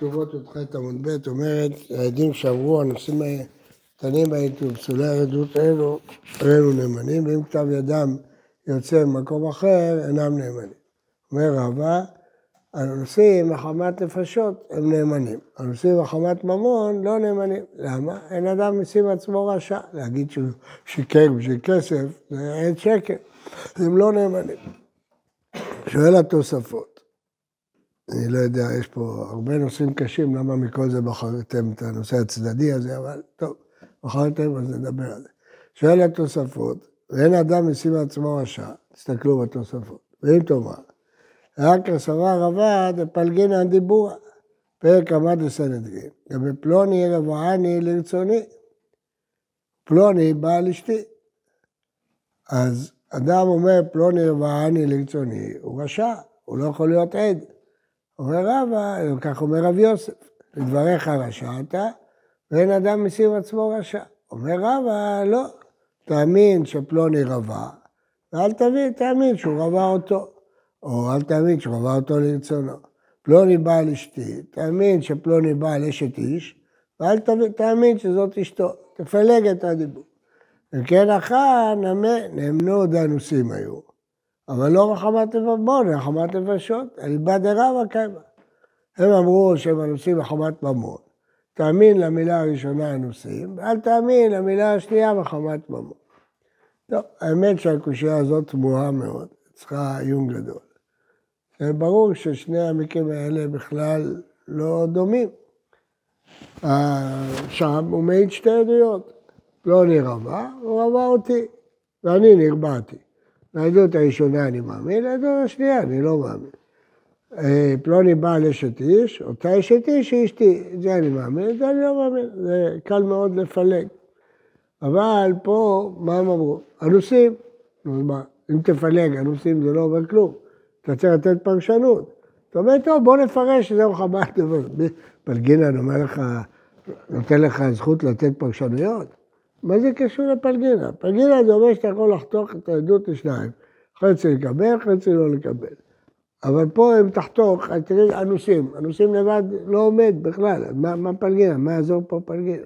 כתובות י"ח עמוד ב' אומרת, העדים שאמרו, הנושאים הקטנים הייתו, פסולי העדות אלו, אלו נאמנים, ואם כתב ידם יוצא במקום אחר, אינם נאמנים. אומר רבא, הנושאים מחמת נפשות הם נאמנים, הנושאים מחמת ממון לא נאמנים. למה? אין אדם משים עצמו רשע. להגיד שהוא שיקר בשביל כסף, זה אין שקר. הם לא נאמנים. שואל התוספות, אני לא יודע, יש פה הרבה נושאים קשים, למה מכל זה בחרתם את הנושא הצדדי הזה, אבל טוב, בחרתם אז נדבר על זה. שואל התוספות, ואין אדם משים עצמו רשע, תסתכלו בתוספות, ואם תאמר, רק הסברה רבה דפלגינן דיבורה, פרק עמד לסנדגין, גם בפלוני רבעני לרצוני, פלוני בעל אשתי. אז אדם אומר פלוני רבעני לרצוני, הוא רשע, הוא לא יכול להיות עד. אומר רבא, כך אומר רב יוסף, לדבריך רשעת, ואין אדם משים עצמו רשע. אומר רבא, לא, תאמין שפלוני רבה, ואל תבין, תאמין שהוא רבה אותו. או אל תאמין שהוא רבה אותו לרצונו. פלוני בעל אשתי, תאמין שפלוני בעל אשת איש, ואל תאמין שזאת אשתו. תפלג את הדיבור. וכן אחר נאמנו עוד אנוסים היו. אבל לא מחמת ממון, מחמת נפשות, אליבא דרבא קיימא. הם אמרו שהם אנוסים מחמת ממון. תאמין למילה הראשונה אנוסים, ואל תאמין למילה השנייה מחמת ממון. טוב, האמת שהקושייה הזאת תמוהה מאוד, צריכה עיון גדול. ברור ששני המקרים האלה בכלל לא דומים. שם הוא מעיד שתי עדויות. לא נרבה, הוא רבה אותי, ואני נרבעתי. לעדות הראשונה אני מאמין, לעדות השנייה אני לא מאמין. אה, פלוני בעל אשת איש, אותה אשת איש היא אשתי, את זה אני מאמין, את זה אני לא מאמין, זה קל מאוד לפלג. אבל פה, מה הם אמרו? אנוסים. אם תפלג, אנוסים זה לא אומר כלום. אתה צריך לתת פרשנות. אתה אומר, טוב, בוא נפרש שזהו חב"ד. פלגינן אומר לך, נותן לך זכות לתת פרשנויות? מה זה קשור לפלגינה? פלגינה זה אומר שאתה יכול לחתוך את העדות לשניים. חצי לקבל, חצי לא לקבל. אבל פה אם תחתוך, תראי אנוסים. אנוסים לבד לא עומד בכלל. מה, מה פלגינה? מה יעזור פה פלגינה?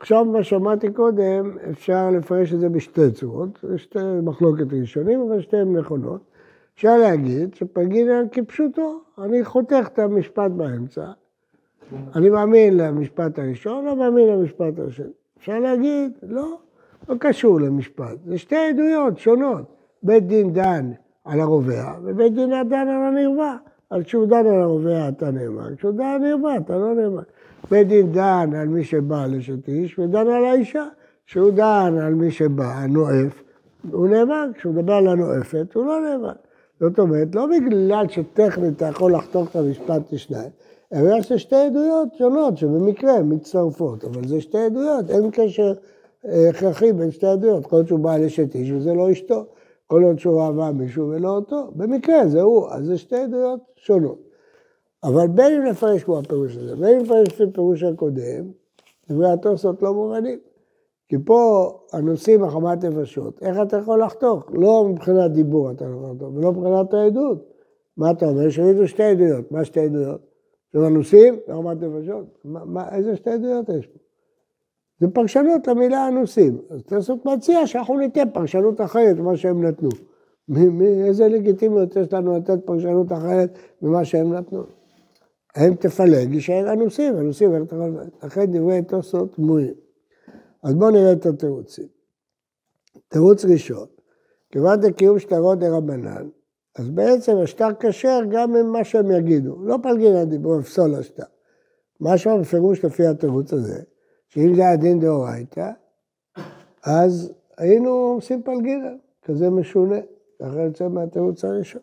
עכשיו, מה שמעתי קודם, אפשר לפרש את זה בשתי צורות. שתי מחלוקת ראשונים, אבל שתיהן נכונות. אפשר להגיד שפלגינה כפשוטו, אני חותך את המשפט באמצע, אני מאמין למשפט הראשון, לא מאמין למשפט השני. אפשר להגיד, לא, לא קשור למשפט. זה שתי עדויות שונות. בית דין דן על הרובע, ובית דין דן על הנרווה. אז כשהוא דן על הרובע אתה נאמן, כשהוא דן על הנרווה אתה לא נאמן. בית דין דן על מי שבא לשת איש, ודן על האישה. כשהוא דן על מי שבא, הנואף, הוא נאמן. כשהוא מדבר על הנואפת, הוא לא נאמן. זאת אומרת, לא בגלל שטכנית אתה יכול לחתוך את המשפט לשניים, אלא יש שתי עדויות שונות שבמקרה הן מצטרפות, אבל זה שתי עדויות, אין קשר אה, הכרחי בין שתי עדויות. יכול להיות שהוא בעל אשת איש וזה לא אשתו, יכול להיות שהוא אהבה מישהו ולא אותו, במקרה זה הוא, אז זה שתי עדויות שונות. אבל בין אם נפרש כמו הפירוש הזה, בין אם נפרש לפי פירוש הקודם, דברי התוספות לא מובנים. כי פה הנושאים מחמת נפשות, איך אתה יכול לחתוך? לא מבחינת דיבור אתה יכול לחתוך, ולא מבחינת העדות. מה אתה אומר? שהעידו שתי עדויות. מה שתי עדויות? של אנוסים מחמת נפשות. מה, מה, איזה שתי עדויות יש פה? זה פרשנות למילה אנוסים. אז תעשות מציע שאנחנו ניתן פרשנות אחרת ממה שהם נתנו. איזה לגיטימיות יש לנו לתת פרשנות אחרת ממה שהם נתנו? האם תפלג, יישאר אנוסים, אנוסים, לכן דברי תוספות דמויים. אז בואו נראה את התירוצים. תירוץ ראשון, כיוון דקיום שטרות דרבנן, אז בעצם השטר כשר גם עם מה שהם יגידו. לא פלגינא דיברו לפסול השטר. משהו בפירוש לפי התירוץ הזה, שאם זה היה דין דאורייתא, אז היינו עושים פלגינא, כזה משונה. ככה יוצא מהתירוץ הראשון.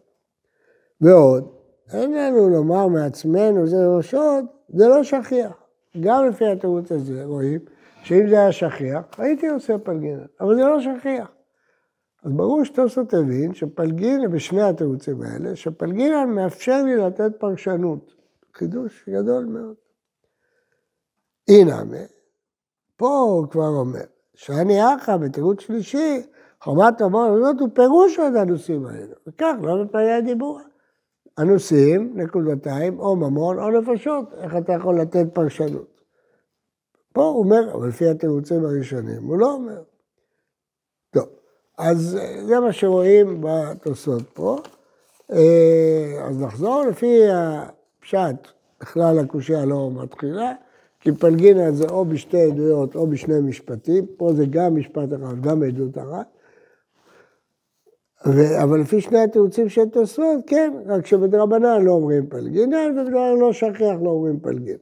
ועוד, אין לנו לומר מעצמנו זה שוד, זה לא שכיח. גם לפי התירוץ הזה רואים שאם זה היה שכיח, הייתי עושה פלגינה, אבל זה לא שכיח. אז ברור שתוספות הבין שפלגינה, בשני התירוצים האלה, שפלגינה מאפשר לי לתת פרשנות. חידוש גדול מאוד. הנה, פה הוא כבר אומר, שאני אחא בתירוץ שלישי, חומת המון הזאת הוא פירוש של הנושאים האלה. וכך, לא בפעי הדיבור. אנוסים, נקודתיים, או ממון או נפשות. איך אתה יכול לתת פרשנות? פה הוא אומר, אבל לפי התירוצים הראשונים, הוא לא אומר. אז זה מה שרואים בתוספות פה. אה, אז נחזור, לפי הפשט, בכלל הקושייה לא מתחילה, כי פלגינה זה או בשתי עדויות או בשני משפטים, פה זה גם משפט אחד, גם עדות אחת. ו... אבל לפי שני התירוצים של תוספות, כן, רק שבדרבנן לא אומרים פלגינן, ובדרבנן לא שכיח לא אומרים פלגינן.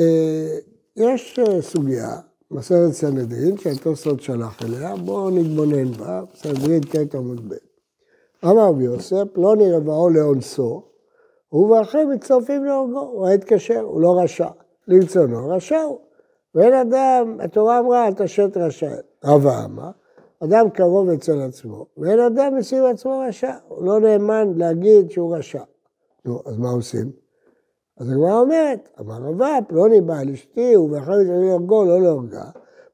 אה, יש אה, סוגיה, מסרת סנדרין, שהתוספות שלח אליה, בואו נתבונן בה, סנדרין קטע עמוד ב'. אמר רבי יוסף, לא נרבעו לאונסו, ובאחר מצטרפים להורגו, הוא היה התקשר, הוא לא רשע. לרצונו רשע הוא. ואין אדם, התורה אמרה, אל תשת רשע. רבה אמר, אדם קרוב אצל עצמו, ואין אדם מסביב עצמו רשע. הוא לא נאמן להגיד שהוא רשע. נו, אז מה עושים? אז הגמרא אומרת, אמר רבה, פלוני בא אל אשתי, ובאחר מצטרפים להורגו, לא להורגה.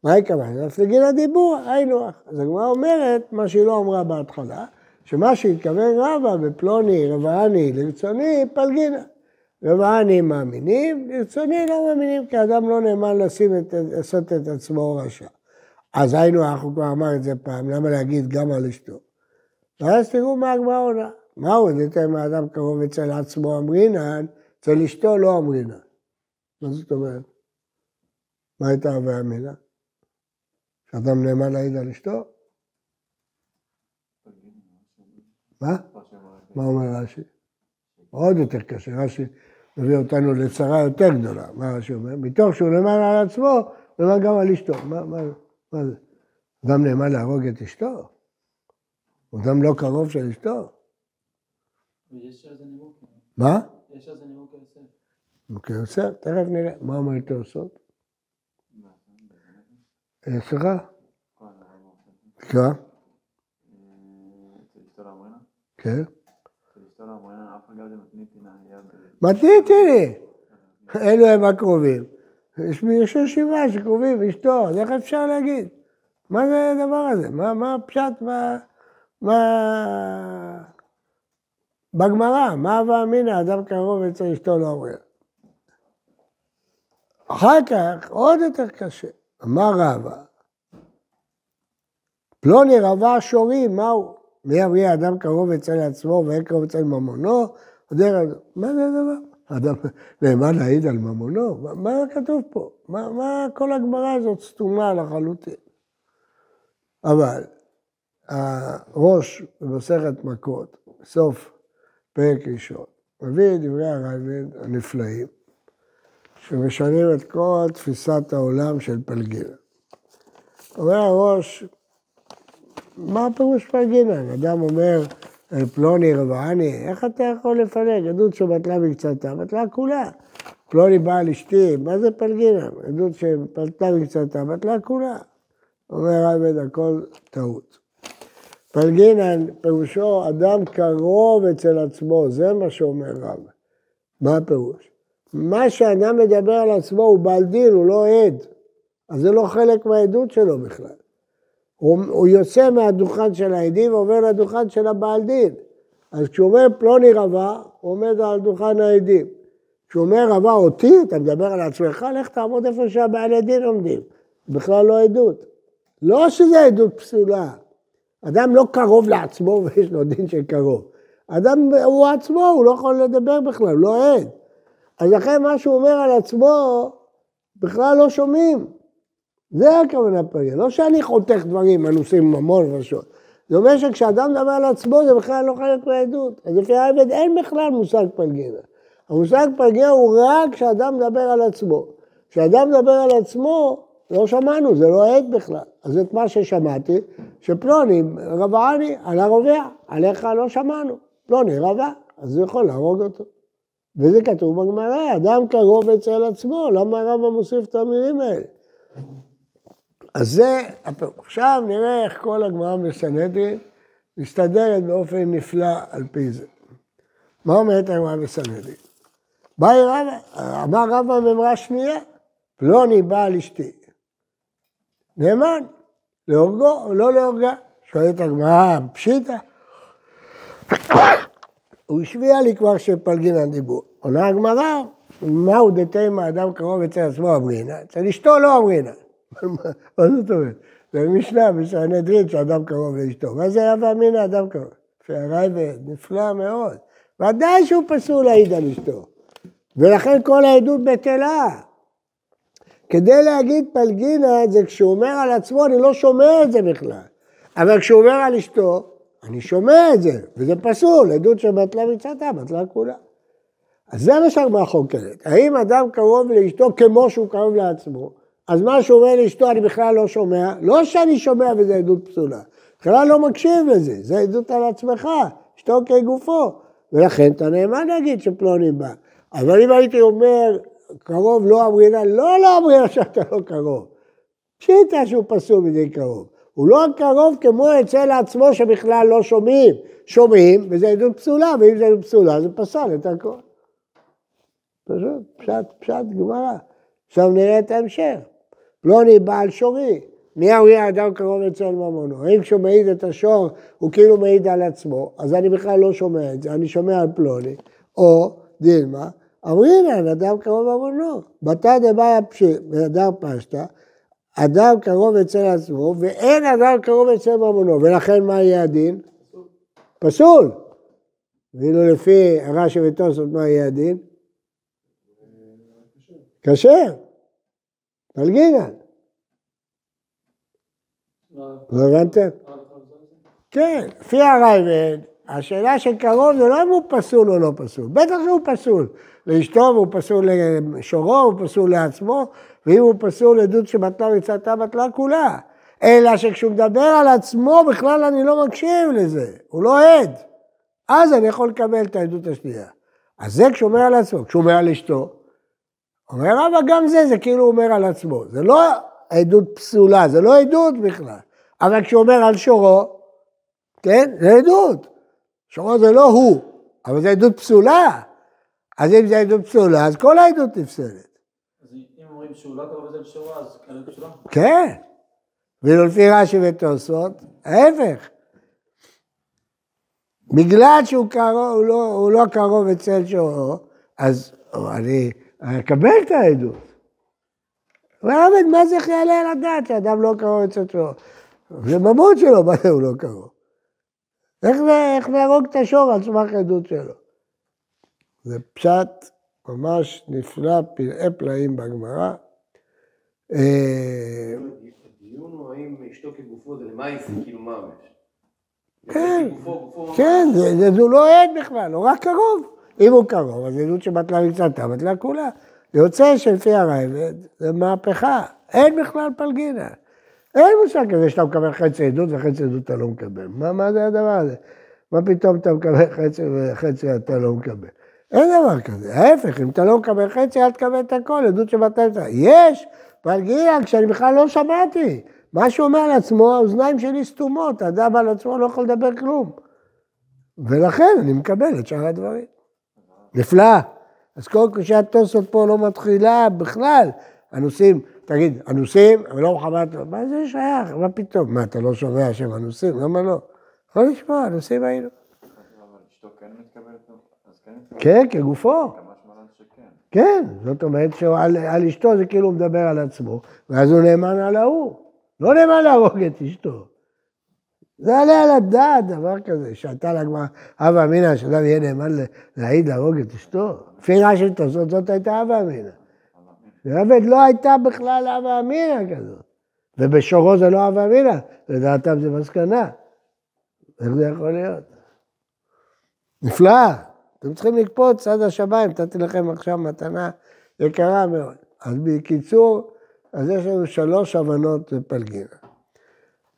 מה היא כמובן? אף לגיל הדיבור, היינו. אז הגמרא אומרת, מה שהיא לא אמרה בהתחלה, שמה שהתכוון רבא בפלוני, רבעני, לרצוני, פלגינה. רבעני מאמינים, לרצוני לא מאמינים, כי אדם לא נאמן לשים את, לעשות את עצמו רשע. אז היינו, אנחנו כבר אמר את זה פעם, למה להגיד גם על אשתו? ואז תראו מה הגמרא עונה. מה הוא עוד יותר האדם קרוב אצל עצמו אמרינן, אצל אשתו לא אמרינן. מה זאת אומרת? מה הייתה הווה אמינה? שאדם נאמן להעיד על אשתו? מה? מה אומר רש"י? עוד יותר קשה, רש"י מביא אותנו לצרה יותר גדולה. מה רש"י אומר? מתוך שהוא נאמן על עצמו, הוא נאמן גם על אשתו. מה, מה, מה זה? אדם נאמן להרוג את אשתו? הוא אדם לא קרוב של אשתו? מה? יש על זה נימוק יוסף. נימוק יוסף, תכף נראה. מה אומר את יוסף? סליחה? תקרא. כן. מתניתי לי. אלו הם הקרובים. יש ישיבה שקרובים, אשתו, אז איך אפשר להגיד? מה זה הדבר הזה? מה, מה הפשט, מה... מה... בגמרא, מה הווה אמינא, אדם קרוב אצל אשתו לא אומר. אחר כך, עוד יותר קשה. אמר רבא, פלוני רבה שורים, מהו? מי יביא אדם קרוב אצל עצמו ואין קרוב אצל ממונו? מה זה הדבר? אדם נאמן להעיד על ממונו? מה כתוב פה? מה, מה כל הגמרא הזאת סתומה לחלוטין? אבל הראש במסכת מכות, סוף פרק ראשון, מביא את דברי הרייבד הנפלאים, שמשנים את כל תפיסת העולם של פלגינה. אומר הראש, מה הפירוש פלגינן? אדם אומר, פלוני רבעני, איך אתה יכול לפלג? עדות שבטלה מקצתה, בטלה כולה. פלוני בעל אשתי, מה זה פלגינן? עדות שבטלה מקצתה, בטלה כולה. אומר רבי הכל טעות. פלגינן פירושו אדם קרוב אצל עצמו, זה מה שאומר רב. מה הפירוש? מה שאדם מדבר על עצמו הוא בעל דין, הוא לא עד. אז זה לא חלק מהעדות שלו בכלל. הוא, הוא יוצא מהדוכן של העדים ועובר לדוכן של הבעל דין. אז כשהוא אומר פלוני רבה, הוא עומד על דוכן העדים. כשהוא אומר רבה אותי, אתה מדבר על עצמך, לך תעמוד איפה שהבעלי דין עומדים. בכלל לא עדות. לא שזה עדות פסולה. אדם לא קרוב לעצמו ויש לו דין של קרוב. אדם הוא עצמו, הוא לא יכול לדבר בכלל, לא עד. אז לכן מה שהוא אומר על עצמו, בכלל לא שומעים. זה הכוונה פגע, לא שאני חותך דברים אנוסים ממון ושעות. זה אומר שכשאדם מדבר על עצמו זה בכלל לא חלק מהעדות. אז לפי העבד אין בכלל מושג פלגינה. המושג פלגינה הוא רק כשאדם מדבר על עצמו. כשאדם מדבר על עצמו, לא שמענו, זה לא עד בכלל. אז את מה ששמעתי, שפלוני רבעני על הרובע, עליך לא שמענו. פלוני רבע, אז הוא יכול להרוג אותו. וזה כתוב בגמרא, אדם קרוב אצל עצמו, למה הרמב"ם מוסיף את המילים האלה? אז זה, עכשיו נראה איך כל הגמרא בסנהדרין מסתדרת באופן נפלא על פי זה. מה אומרת הגמרא בסנהדרין? באי רבא, אמר רבא ממרה שנייה, פלוני בא על אשתי. נאמן, להורגו או לא להורגה? שואלת הגמרא, פשיטא. הוא השביע לי כבר שפלגינן דיבור. עונה הגמרא, מהו דתימה אדם קרוב אצל עצמו אמרינה, אצל אשתו לא אמרינה. מה זאת אומרת? זה משנה בסנהדרין שאדם קרוב לאשתו. מה זה הווה אמינא אדם קרוב? הרייבד, נפלא מאוד. ודאי שהוא פסול להעיד על אשתו. ולכן כל העדות בטלה. כדי להגיד פלגינה זה כשהוא אומר על עצמו, אני לא שומע את זה בכלל. אבל כשהוא אומר על אשתו, אני שומע את זה, וזה פסול, עדות שבטלה מצאתה, בטלה כולה. אז זה מה שהגמרא חוקרת. האם אדם קרוב לאשתו כמו שהוא קרוב לעצמו? אז מה שהוא אומר לאשתו אני בכלל לא שומע, לא שאני שומע וזה עדות פסולה, בכלל לא מקשיב לזה, זה עדות על עצמך, אשתו כגופו, ולכן אתה נאמן להגיד שפלוני בא. אבל אם הייתי אומר, קרוב לא אמרינה, לא לא אמרינה שאתה לא קרוב. פשיטה שהוא פסול מדי קרוב. הוא לא קרוב כמו אצל עצמו שבכלל לא שומעים. שומעים, וזה עדות פסולה, ואם זה עדות פסולה, זה פסל את הכל. פשוט, פשט, פשט גמרא. עכשיו נראה את ההמשך. פלוני בעל שורי, מי הוא אדם קרוב אצל ממונו. האם כשהוא מעיד את השור, הוא כאילו מעיד על עצמו, אז אני בכלל לא שומע את זה, אני שומע על פלוני. או דילמה, אמרינן, אדם קרוב ממונו. בתא דבעיה אדם פשטה, אדם קרוב אצל עצמו, ואין אדם קרוב אצל ממונו, ולכן מה יהיה הדין? פסול. ואילו לפי רש"י ותוספות מה יהיה הדין? כשר. מלגינן. לא הבנתם? כן, לפי הרייבד, השאלה של קרוב זה לא אם הוא פסול או לא פסול, בטח שהוא פסול. לאשתו והוא פסול לשורו, הוא פסול לעצמו, ואם הוא פסול לעדות שבטלה מצאתה בטלה כולה. אלא שכשהוא מדבר על עצמו בכלל אני לא מקשיב לזה, הוא לא עד. אז אני יכול לקבל את העדות השנייה. אז זה כשהוא אומר על עצמו, כשהוא אומר על אשתו, אומר רבא גם זה, זה כאילו הוא אומר על עצמו. זה לא עדות פסולה, זה לא עדות בכלל. אבל כשהוא אומר על שורו, כן, זה עדות. שורו זה לא הוא, אבל זה עדות פסולה. אז אם זה עדות פסולה, אז כל העדות נפסלת. אז אם אומרים שהוא לא קרוב לזה לשורו, אז עדות פסולה? כן. ואילו לפי רש"י ותוספות, ההפך. בגלל שהוא קרוב, הוא לא, הוא לא קרוב אצל שורו, אז אני... אקבל את העדות. ועבד, מה זה יעלה על הדעת שאדם לא קרוב אצל שור? זה ממות שלו, מה זה הוא לא קרוב? איך, איך נהרוג את השור על סמך עדות שלו? זה פשט ממש נפלא, פלאי פלאים בגמרא. אה, הדיון הוא האם אשתו כגופו זה למעשה, כאילו מה? כן, כן, זה לא עד בכלל, הוא רק קרוב. אם הוא קרוב, אז עדות שבטלה מקצתה, בטלה כולה. יוצא שלפי הרייבד, זה מהפכה, אין בכלל פלגינה. אין מושג כזה שאתה מקבל חצי עדות וחצי עדות אתה לא מקבל. מה, מה זה הדבר הזה? מה פתאום אתה מקבל חצי וחצי אתה לא מקבל? אין דבר כזה. ההפך, אם אתה לא מקבל חצי, אל תקבל את הכל, עדות שבטלה. יש פלגינה כשאני בכלל לא שמעתי. מה שהוא אומר על עצמו, האוזניים שלי סתומות, האדם על עצמו לא יכול לדבר כלום. ולכן אני מקבל את שאר הדברים. נפלא. אז כל קושיית תוספות פה לא מתחילה בכלל. אנוסים, תגיד, אנוסים, אבל לא מחמת, מה זה שייך? מה פתאום? מה, אתה לא שומע שהם אנוסים? למה לא? יכול לשמוע, אנוסים היינו. כן, כגופו. כן, זאת אומרת שעל אשתו זה כאילו מדבר על עצמו, ואז הוא נאמן על ההוא. לא נאמן להרוג את אשתו. זה עליה על הדעת, דבר כזה, שהייתה לה כבר הווה אמינא, שאדם יהיה נאמן להעיד להרוג את אשתו. לפי רש"י זאת הייתה הווה אמינא. לעבד לא הייתה בכלל הווה אמינא כזאת. ובשורו זה לא הווה אמינא, לדעתם זה מסקנה. איך זה יכול להיות? נפלא. אתם צריכים לקפוץ עד השמיים, נתתי לכם עכשיו מתנה יקרה מאוד. אז בקיצור, אז יש לנו שלוש הבנות בפלגינה.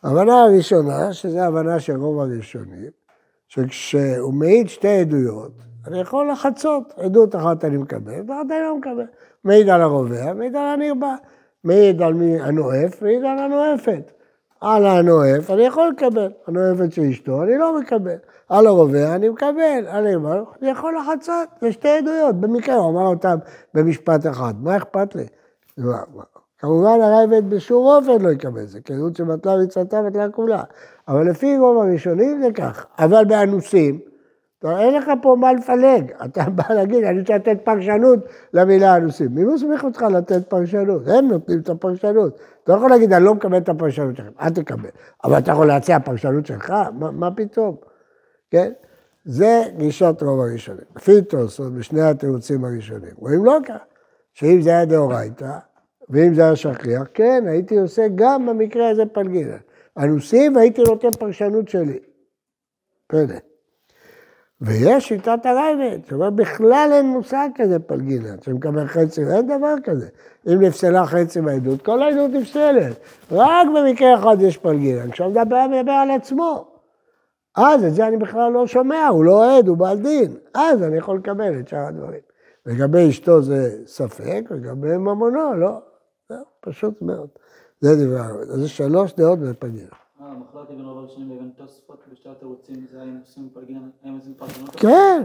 ההבנה הראשונה, שזו הבנה של רוב הראשונים, שכשהוא מעיד שתי עדויות, אני יכול לחצות, עדות אחת אני מקבל, ואחת אני לא מקבל. מעיד על הרובע, מעיד על הנרבה. מעיד על הנואף, מעיד על הנואפת. על הנואף אני יכול לקבל, הנואפת של אשתו אני לא מקבל. על הרובע אני מקבל, על הנרבה אני יכול לחצות, זה שתי עדויות. במקרה הוא אמר אותם במשפט אחד, מה אכפת לי? כמובן הרייבד בשום אופן לא יקבל זה, כי עדות שבטלה מצוותה בטלה כולה. אבל לפי רוב הראשונים זה כך. אבל באנוסים, אין לך פה מה לפלג. אתה בא להגיד, אני רוצה לתת פרשנות למילה אנוסים. מי מסמיך אותך לתת פרשנות? הם נותנים את הפרשנות. אתה לא יכול להגיד, אני לא מקבל את הפרשנות שלכם, אל תקבל. אבל אתה יכול להציע פרשנות שלך? מה, מה פתאום? כן? זה גישת רוב הראשונים. לפי תוספות, בשני התירוצים הראשונים. רואים לא ככה, שאם זה היה דאורייתא, ואם זה היה שכיח, כן, הייתי עושה גם במקרה הזה פלגינה. אנוסים, והייתי נותן פרשנות שלי. פלא. ויש שיטת הרייבד, שאומר בכלל אין מושג כזה פלגינה, שמקבל חצי, אין דבר כזה. אם נפסלה חצי מהעדות, כל העדות נפסלת. רק במקרה אחד יש פלגינה, כשהוא מדבר, מדבר על עצמו. אז את זה אני בכלל לא שומע, הוא לא עד, הוא בעל דין. אז אני יכול לקבל את שאר הדברים. לגבי אשתו זה ספק, לגבי ממונו, לא. זהו, פשוט מאוד. זה. אז זה שלוש דעות בפלגינה. המחלוקת בין רוב הראשונים לבין תוספות בשתי התירוצים זה האם עושים האם פרשנות? כן,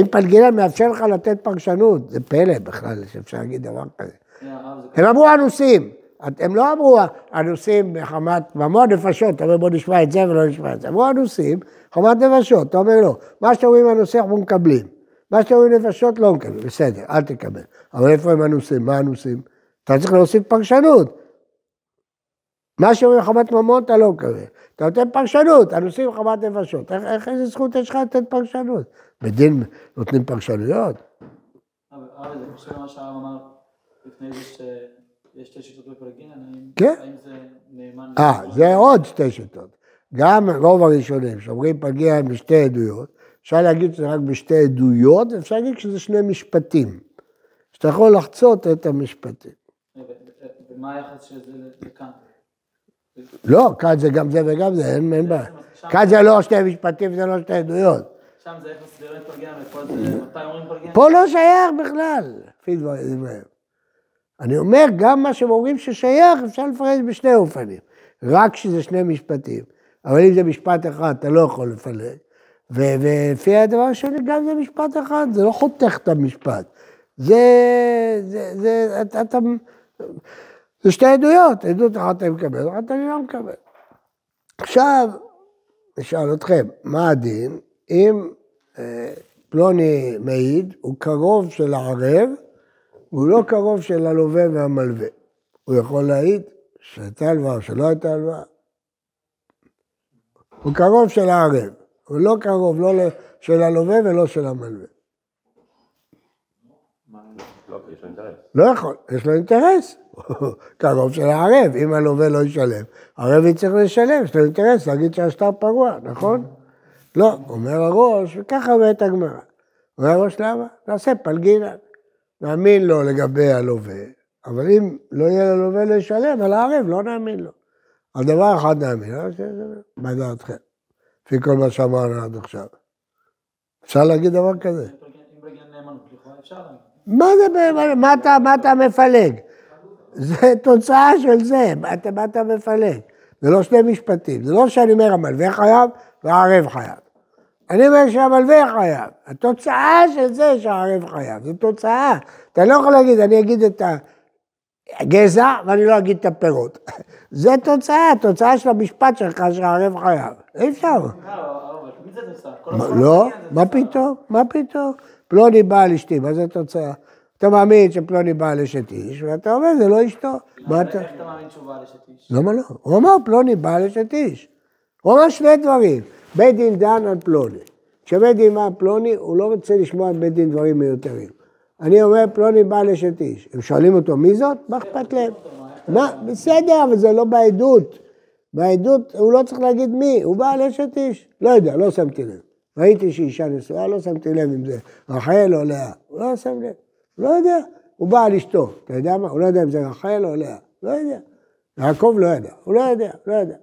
אם פלגינה מאפשר לך לתת פרשנות, זה פלא בכלל שאפשר להגיד דבר כזה. זה הם אמרו אנוסים, הם לא אמרו אנוסים מחמת ממון נפשות, אתה אומר בוא נשמע את זה ולא נשמע את זה. אמרו אנוסים, חמת נפשות, אתה אומר לא, מה שאתם אומרים אנוסים אנחנו מקבלים, מה שאתם אומרים נפשות לא מקבלים, בסדר, אל תקבל. אבל איפה הם אנוסים? מה אנוסים? אתה צריך להוסיף פרשנות. מה שאומרים חמת ממון אתה לא מקבל. אתה נותן פרשנות, אנוסים חמת נפשות. איך, איך איזה זכות יש לך לתת פרשנות? בדין נותנים פרשנויות? הרב, זה קשור למה שהרב אמר לפני זה שיש שתי שיטות האם כן. האם זה נאמן? אה, זה עוד שתי שיטות. גם רוב הראשונים שאומרים פגיע בשתי עדויות, אפשר להגיד שזה רק בשתי עדויות, ואפשר להגיד שזה שני משפטים. שאתה יכול לחצות את המשפטים. ומה היחס של זה לכאן? לא, כאן זה גם זה וגם זה, אין, בעיה. כאן זה לא שתי משפטים, זה לא שתי עדויות. שם זה איך מסבירים פלגינה, ופה זה מתי אומרים פלגינה? פה לא שייך בכלל, לפי דבריהם. אני אומר, גם מה שהם אומרים ששייך, אפשר לפרש בשני אופנים. רק כשזה שני משפטים. אבל אם זה משפט אחד, אתה לא יכול לפלג. ולפי הדבר השני, גם זה משפט אחד, זה לא חותך את המשפט. זה, זה, זה, אתה, אתה, זה שתי עדויות, עדות אחת אתה מקבל, אחת אני לא מקבל. עכשיו, נשאל אתכם, מה הדין אם אה, פלוני מעיד, הוא קרוב של הערב, והוא לא קרוב של הלווה והמלווה. הוא יכול להעיד שהייתה הלוואה או שלא הייתה הלוואה. הוא קרוב של הערב, הוא לא קרוב לא של הלווה ולא של המלווה. לא, יש לו אינטרס. לא יכול, יש לו אינטרס. קרוב של הערב, אם הלווה לא ישלם, הערב יצטרך לשלם, יש לו אינטרס להגיד שהשטר פרוע, נכון? לא, אומר הראש, וככה אומרת הגמרא. אומר הראש למה? נעשה פלגינה. נאמין לו לגבי הלווה, אבל אם לא יהיה ללווה לשלם, על הערב לא נאמין לו. על דבר אחד נאמין, לא שזה- מה דעתכם? לפי כל מה שאמרנו עד עכשיו. אפשר להגיד דבר כזה? אם נאמנות, לכאורה אפשר להגיד. מה זה, מה אתה, מה אתה מפלג? זה תוצאה של זה, מה אתה, מה אתה מפלג? זה לא שני משפטים, זה לא שאני אומר המלווה חייב והערב חייב. אני אומר שהמלווה חייב. התוצאה של זה שהערב חייב, זו תוצאה. אתה לא יכול להגיד, אני אגיד את הגזע ואני לא אגיד את הפירות. זה תוצאה, תוצאה של המשפט שלך שהערב חייב. אי אפשר. לא, זה מה. פתאום? מה פתאום? פלוני בעל אשתי, מה זה תוצאה? אתה מאמין שפלוני בעל אשת איש, ואתה אומר, זה לא אשתו. מה אתה... איך אתה מאמין שהוא בעל אשת איש? למה לא? הוא אמר פלוני בעל אשת איש. הוא אמר שני דברים. בית דין דן על פלוני. כשבית דין מה פלוני, הוא לא רוצה לשמוע בית דין דברים מיותרים. אני אומר פלוני בעל אשת איש. הם שואלים אותו מי זאת? מה אכפת להם? מה? בסדר, אבל זה לא בעדות. בעדות הוא לא צריך להגיד מי, הוא בעל אשת איש. לא יודע, לא שמתי לב. ראיתי שאישה נשואה, לא שמתי לב אם זה רחל או לאה. הוא לא שם לב. הוא לא יודע. הוא בעל אשתו. אתה יודע מה? הוא לא יודע אם זה רחל או לאה. לא יודע. יעקב לא ידע. הוא לא יודע, לא יודע.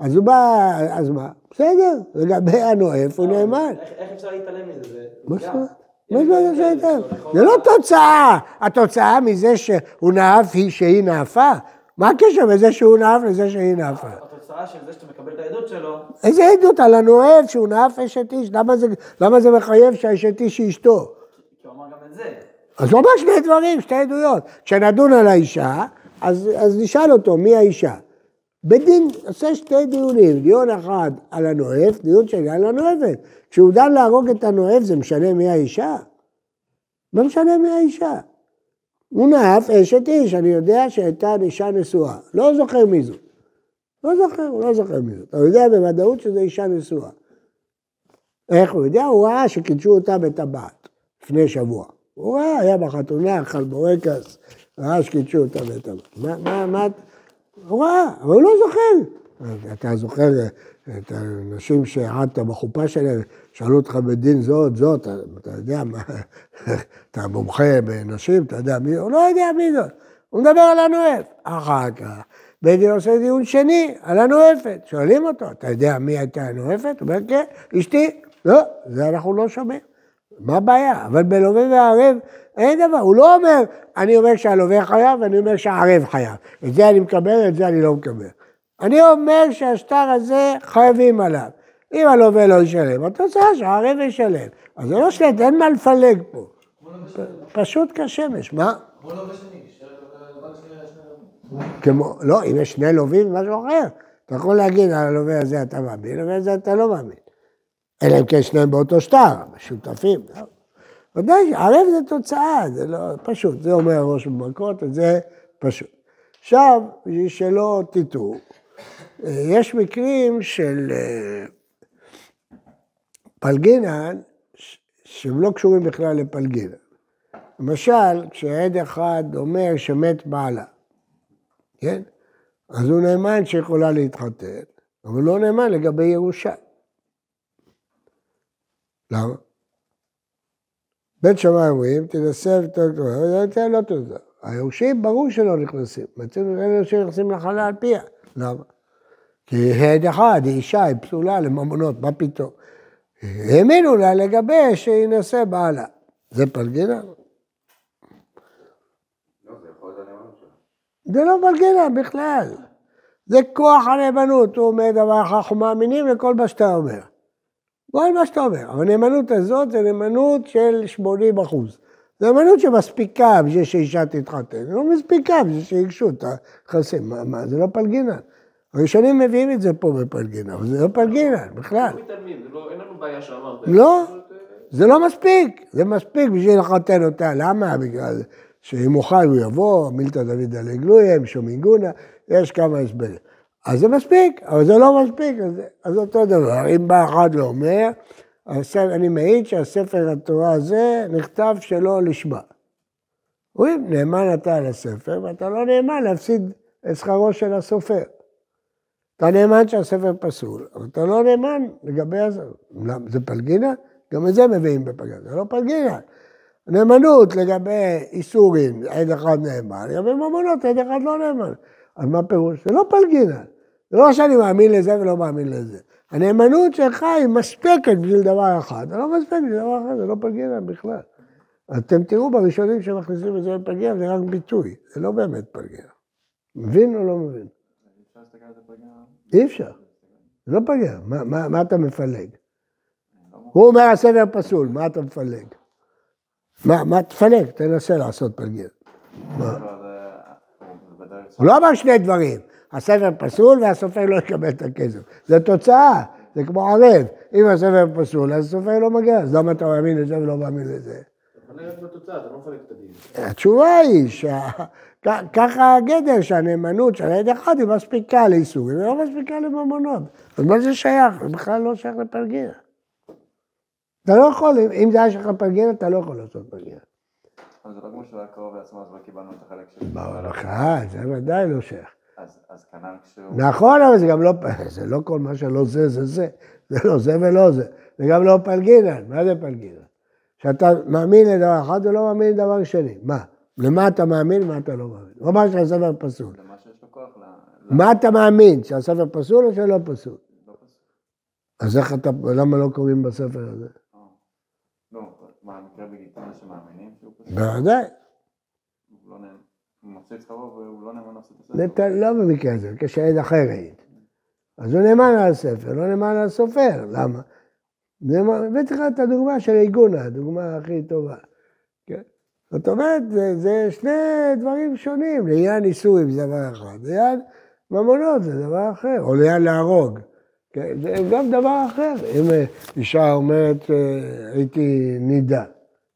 אז הוא בא, אז מה? בסדר, לגבי הנואף הוא נאמן. איך אפשר להתעלם מזה? זה- מה. זאת אומרת? זה? לכאורה- זה לא תוצאה. התוצאה מזה שהוא נאף היא שהיא נאפה. מה הקשר בזה שהוא נאף לזה שהיא נאפה? התוצאה של זה שאתה מקבל את העדות שלו, איזה עדות על הנואף שהוא נאף אשת איש? למה זה, למה זה מחייב שהאשת איש היא אשתו? כי הוא אמר גם את זה. אז הוא אמר שני דברים, שתי עדויות. כשנדון על האישה, אז, אז נשאל אותו מי האישה. בית דין עושה שתי דיונים, דיון אחד על הנואף, דיון שני על הנואפת. כשהוא דן להרוג את הנואף, זה משנה מי האישה? לא משנה מי האישה. הוא נאף אשת איש, אני יודע שהייתה אישה נשואה. לא זוכר מי זו. לא זוכר, הוא לא זוכר מי זו. אתה יודע בוודאות שזו אישה נשואה. איך הוא יודע? הוא ראה שקידשו אותה בטבעת לפני שבוע. הוא ראה, היה בחתונה, אכל בורקס, ראה שקידשו אותה בטבעת. מה, מה, מה, הוא ראה, אבל הוא לא זוכר. אתה זוכר את האנשים שהעדת בחופה שלהם, שאלו אותך בדין זאת, זאת, אתה יודע מה, אתה מומחה בנשים, אתה יודע מי, הוא לא יודע מי זאת, הוא מדבר על הנואף. אחר כך, בית דין עושה דיון שני על הנואפת, שואלים אותו, אתה יודע מי הייתה הנואפת? הוא אומר, כן, אשתי. לא, זה אנחנו לא שומעים. מה הבעיה? אבל בלווה וערב אין דבר, הוא לא אומר, אני אומר שהלווה חייב ואני אומר שהערב חייב. את זה אני מקבל, את זה אני לא מקבל. אני אומר שהשטר הזה חייבים עליו. אם הלווה לא ישלם, התוצאה שהערב ישלם. אז זה לא שלט, אין מה לפלג פה. פשוט כשמש, מה? כמו, לא, אם יש שני לווים, משהו אחר. אתה יכול להגיד על הלווה הזה אתה מאמין, על הלווה הזה אתה לא מאמין. אלא אם כן שניהם באותו שטר, שותפים. ודאי, ערב זה תוצאה, זה לא פשוט, זה אומר ראש במכות, זה פשוט. עכשיו, בשביל שלא תטעו, יש מקרים של אה, פלגינן שהם לא קשורים בכלל לפלגינן. למשל, כשעד אחד אומר שמת בעלה, כן? אז הוא נאמן שיכולה להתחתן, אבל לא נאמן לגבי ירושה. למה? בית שמאי אומרים, תנסה ותנסה, זה לא תודה. היורשים ברור שלא נכנסים, מצאנו אלה שנכנסים לחלה על פיה. למה? כי עד אחד, היא אישה, היא פסולה לממונות, מה פתאום? האמינו לה לגבי שינסה בעלה. זה פלגינה? זה לא פלגינה בכלל. זה כוח הנאמנות, הוא אומר דבר אחד, אנחנו מאמינים לכל מה שאתה אומר. כל מה שאתה אומר. אבל הנאמנות הזאת זה נאמנות של 80 אחוז. זה נאמנות שמספיקה בשביל שאישה תתחתן, זה לא מספיקה בשביל שיגשו את היחסים. מה, מה, זה לא פלגינה. הראשונים מביאים את זה פה בפלגינה, אבל זה לא פלגינה בכלל. לא אין לנו בעיה שאמרת. לא, זה לא מספיק, זה מספיק בשביל לחתן אותה. למה? בגלל שאם הוא חי הוא יבוא, מילתא דוד דלי גלויים, שומיגונה, יש כמה הסברים. אז זה מספיק, אבל זה לא מספיק, אז, אז אותו דבר. אם בא אחד ואומר, אני מעיד שהספר התורה הזה נכתב שלא לשמה. אומרים, נאמן אתה על הספר, ואתה לא נאמן להפסיד את שכרו של הסופר. אתה נאמן שהספר פסול, אבל אתה לא נאמן לגבי... זה פלגינה? גם את זה מביאים בפלגינה, זה לא פלגינה. נאמנות לגבי איסורים, עד אחד נאמן, לגבי ממונות, עד אחד לא נאמן. אז מה פירוש? זה לא פלגינה. זה לא שאני מאמין לזה ולא מאמין לזה. הנאמנות שלך היא מספקת בשביל דבר אחד, זה לא מספק בשביל דבר אחר, זה לא פלגינה בכלל. אתם תראו בראשונים שמכניסים את זה לפלגינה, זה רק ביטוי, זה לא באמת פלגינה. מבין או לא מבין? אי אפשר. זה לא פלגינה, מה, מה, מה אתה מפלג? הוא אומר הספר פסול, מה אתה מפלג? מה, מה תפלג? תנסה לעשות פלגינה. הוא לא אמר שני דברים. הספר פסול והסופר לא יקבל את הכסף. זו תוצאה, זה כמו ערב. אם הספר פסול, אז הסופר לא מגיע. אז למה אתה מאמין לזה ולא מאמין לזה? התשובה היא שככה הגדר שהנאמנות של העד אחד היא מספיקה לאיסורים, היא לא מספיקה לממונות. אז מה זה שייך? זה בכלל לא שייך לפלגינה. אתה לא יכול, אם זה היה שייך לפלגינה, אתה לא יכול לעשות פלגינה. אבל זה לא כמו שהוא היה קרוב לעצמו, אז לא קיבלנו את החלק של... ברכה, זה ודאי לא שייך. אז כנ"ל כשהוא... נכון, אבל זה גם לא, זה לא כל מה שלא זה, זה זה. זה לא זה ולא זה. זה גם לא פלגינן. מה זה פלגינן? שאתה מאמין לדבר אחד ולא מאמין לדבר שני. מה? למה אתה מאמין ומה אתה לא מאמין? הוא אמר שהספר פסול. למה שיש לו כוח ל... מה אתה מאמין? שהספר פסול או שלא פסול? לא פסול. אז איך אתה, למה לא קוראים בספר הזה? לא, מה, המקרה בגיטונה שמאמינים שהוא פסול? בוודאי. הוא לא נאמן. הוא מפסיד שכרו והוא לא נאמן לעשות הספר. לא במקרה הזה, כשעד אחר העיד. אז הוא נאמן על הספר, לא נאמן על הסופר. למה? הבאתי לך את הדוגמה של עיגונה, הדוגמה הכי טובה. כן? זאת אומרת, זה, זה שני דברים שונים. לעניין נישואים זה דבר אחד. לעניין ממונות זה דבר אחר, או ליד להרוג. כן, זה גם דבר אחר. אם אה, אישה אומרת, אה, הייתי נידה,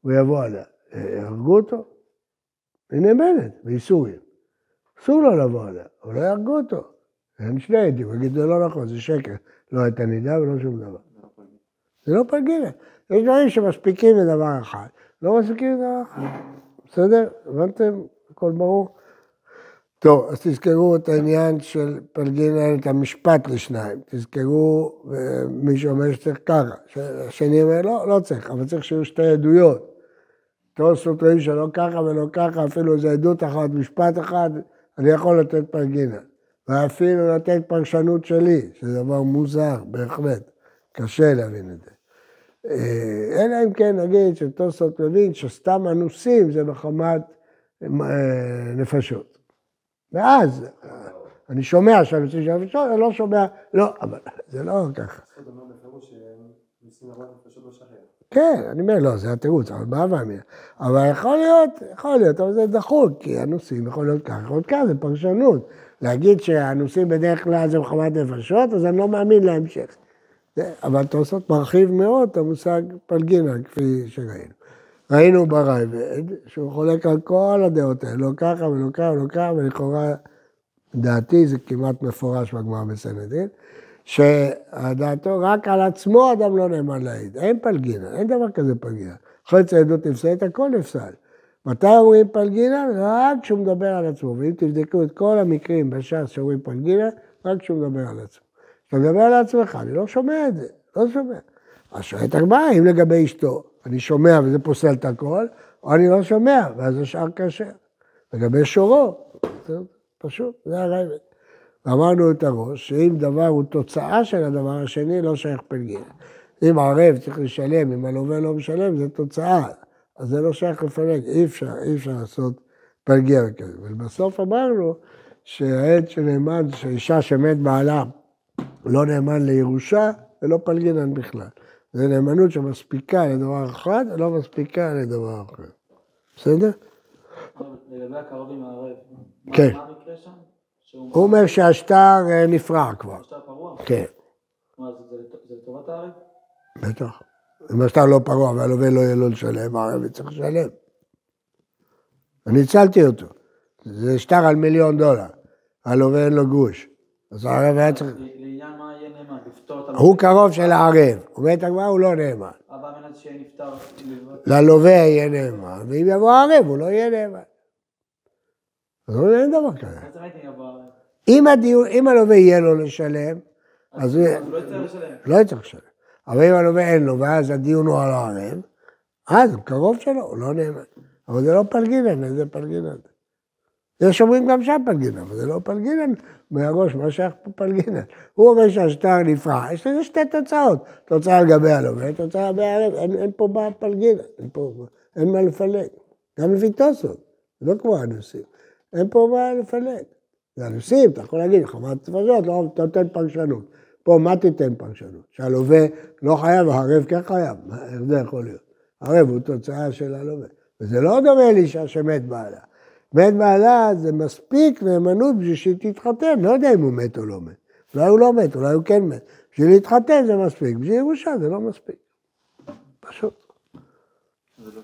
הוא יבוא עליה, אה, הרגו אותו? היא נאמנת, באיסורים. אסור לו לבוא עליה, אבל לא יהרגו אותו. אין שני עדים, הוא יגיד, זה לא נכון, זה שקר. לא הייתה נידה ולא שום דבר. זה לא פלגינה. יש דברים שמספיקים לדבר אחד, לא מספיקים לדבר אחד. בסדר? הבנתם? הכל ברור? טוב, אז תזכרו את העניין של פלגינן, את המשפט לשניים. תזכרו, אה, מי שאומר שצריך ככה. השני אומר, לא, לא צריך, אבל צריך שיהיו שתי עדויות. תוספות רואים שלא ככה ולא ככה, אפילו איזו עדות אחת, משפט אחד, אני יכול לתת פלגינן. ואפילו לתת פרשנות שלי, שזה דבר מוזר, בהחלט. קשה להבין את זה. אה, אלא אם כן נגיד שטוסות מבין שסתם אנוסים זה מחמת אה, נפשות. ואז אני שומע שהנושאים של נפשות, אני לא שומע, לא, אבל זה לא ככה. כן, אני אומר, לא, זה התירוץ, אבל מה והמילה. אבל יכול להיות, יכול להיות, אבל זה דחוק, כי הנושאים יכול להיות ככה, יכול להיות ככה, זה פרשנות. להגיד שהנושאים בדרך כלל זה מחמת נפשות, אז אני לא מאמין להמשך. אבל תוספות מרחיב מאוד את המושג פלגינה, כפי שראינו. ראינו ברייבד, שהוא חולק על כל הדעות האלה, לא ככה ולא ככה ולא ככה, ולכאורה, דעתי זה כמעט מפורש בגמרא בסנדין, שדעתו רק על עצמו אדם לא נאמן להעיד. אין פלגינה, אין דבר כזה פלגינה. חצי עדות נפסלת, הכל נפסל. מתי אומרים פלגינה? רק כשהוא מדבר על עצמו. ואם תבדקו את כל המקרים בש"ס שאומרים פלגינה, רק כשהוא מדבר על עצמו. כשאתה מדבר על עצמך, אני לא שומע את זה, לא שומע. אז שואלת הגמרא, אם לגבי אשתו, אני שומע וזה פוסל את הכל, או אני לא שומע, ואז השאר כשר. לגבי שורו, זה פשוט, זה הרייבד. ואמרנו את הראש, שאם דבר הוא תוצאה של הדבר השני, לא שייך פלגינה. אם ערב צריך לשלם, אם הלווה לא משלם, זה תוצאה. אז זה לא שייך לפלג, אי אפשר, אי אפשר לעשות פלגיה כזה. ובסוף אמרנו שהעת שנאמן, שאישה שמת בעלה לא נאמן לירושה, ולא פלגינן בכלל. זה נאמנות שמספיקה לדבר אחד, ולא מספיקה לדבר אחר. בסדר? לגבי הקרוב עם הערב, כן. מה המקרה שם? הוא אומר שהשטר אה, נפרע כבר. השטר פרוע? כן, מה, זה- לטובת הערב? בטח. אם השטר לא פרוע והלווה לא יהיה לו לשלם, הרב צריך לשלם. אני הצלתי אותו. זה שטר על מיליון דולר. הלווה אין לו גרוש. אז הרב היה צריך... לעניין מה נאמן? לפתור את הוא קרוב של הערב. אומרת הגמרא, הוא לא נאמן. אבא מנת שיהיה נפטר. ללווה יהיה נאמן, ואם יבוא הערב, הוא לא יהיה נאמן. לא אין דבר כזה. אם, הדיון, אם הלווה יהיה לו לשלם, אז הוא לא יצטרך לשלם. לא יצטרך לשלם. אבל אם הלווה אין לו, ואז הדיון הוא על הערב, אז הוא קרוב שלו, הוא לא נאמן. אבל זה לא פלגינן, איזה פלגינן. יש אומרים גם שם פלגינן, אבל זה לא פלגינן מהראש, מה שייך פה פלגינן. הוא אומר שהשטר נפרע, יש לזה שתי תוצאות, תוצאה לגבי הלווה, תוצאה לגבי הערב, אין, אין פה בעיה פלגינן, אין, פה, אין מה לפלג. גם לפי זה לא כמו הנושאים. אין פה בעיה לפלג. זה הנושאים, אתה יכול להגיד, חמת נפשות, לא, אתה נותן פרשנות. פה מה תיתן פרשנות? שהלווה לא חייב, הערב כן חייב, איך זה יכול להיות? הערב הוא תוצאה של הלווה. וזה לא דומה לאישה שמת בעלה. מת בעלה זה מספיק נאמנות בשביל שהיא תתחתן, לא יודע אם הוא מת או לא מת. אולי הוא לא מת, אולי הוא כן מת. בשביל להתחתן זה מספיק, בשביל ירושה זה לא מספיק. פשוט.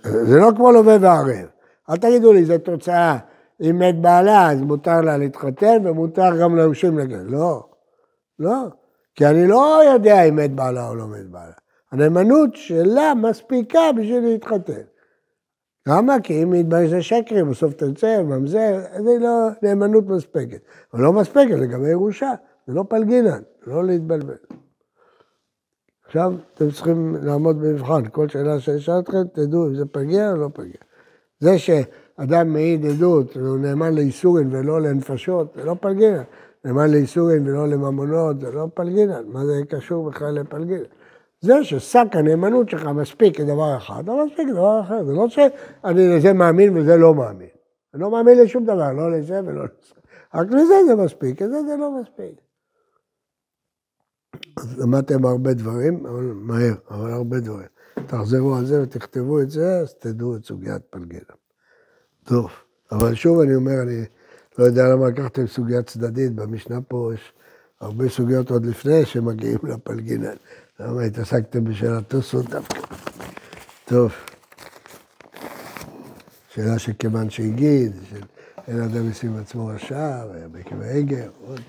זה לא כמו לווה וערב. אל תגידו לי, זו תוצאה. אם מת בעלה, אז מותר לה להתחתן ומותר גם ליורשים לגן. לא, לא. כי אני לא יודע אם מת בעלה או לא מת בעלה. הנאמנות שלה מספיקה בשביל להתחתן. למה? כי אם יתברר שזה שקרי, בסוף תרצה, ממזר, זה לא נאמנות מספקת. אבל לא מספקת לגבי ירושה, זה לא פלגינן, לא להתבלבל. עכשיו אתם צריכים לעמוד במבחן, כל שאלה שאני אשאל אתכם, תדעו אם זה פגיע או לא פגיע. זה שאדם מעיד עדות והוא נאמן לאיסורין ולא לנפשות, זה לא פלגינן. נאמן לאיסורין ולא לממונות, זה לא פלגינן. מה זה קשור בכלל לפלגינן? זה ששק הנאמנות שלך מספיק לדבר אחד, לא מספיק לדבר אחר. זה לא שאני לזה מאמין וזה לא מאמין. אני לא מאמין לשום דבר, לא לזה ולא לזה. רק לזה זה מספיק, לזה זה לא מספיק. אז למדתם הרבה דברים, אבל מהר, אבל הרבה דברים. תחזרו על זה ותכתבו את זה, אז תדעו את סוגיית פלגנה. טוב, אבל שוב אני אומר, אני לא יודע למה לקחתם סוגיה צדדית, במשנה פה יש הרבה סוגיות עוד לפני שמגיעים לפלגינן. למה התעסקתם בשאלת תוספות דווקא? טוב. שאלה שכיוון שהגיד, של אין אדם ישים עצמו רשע, והיה בקו העגר, עוד.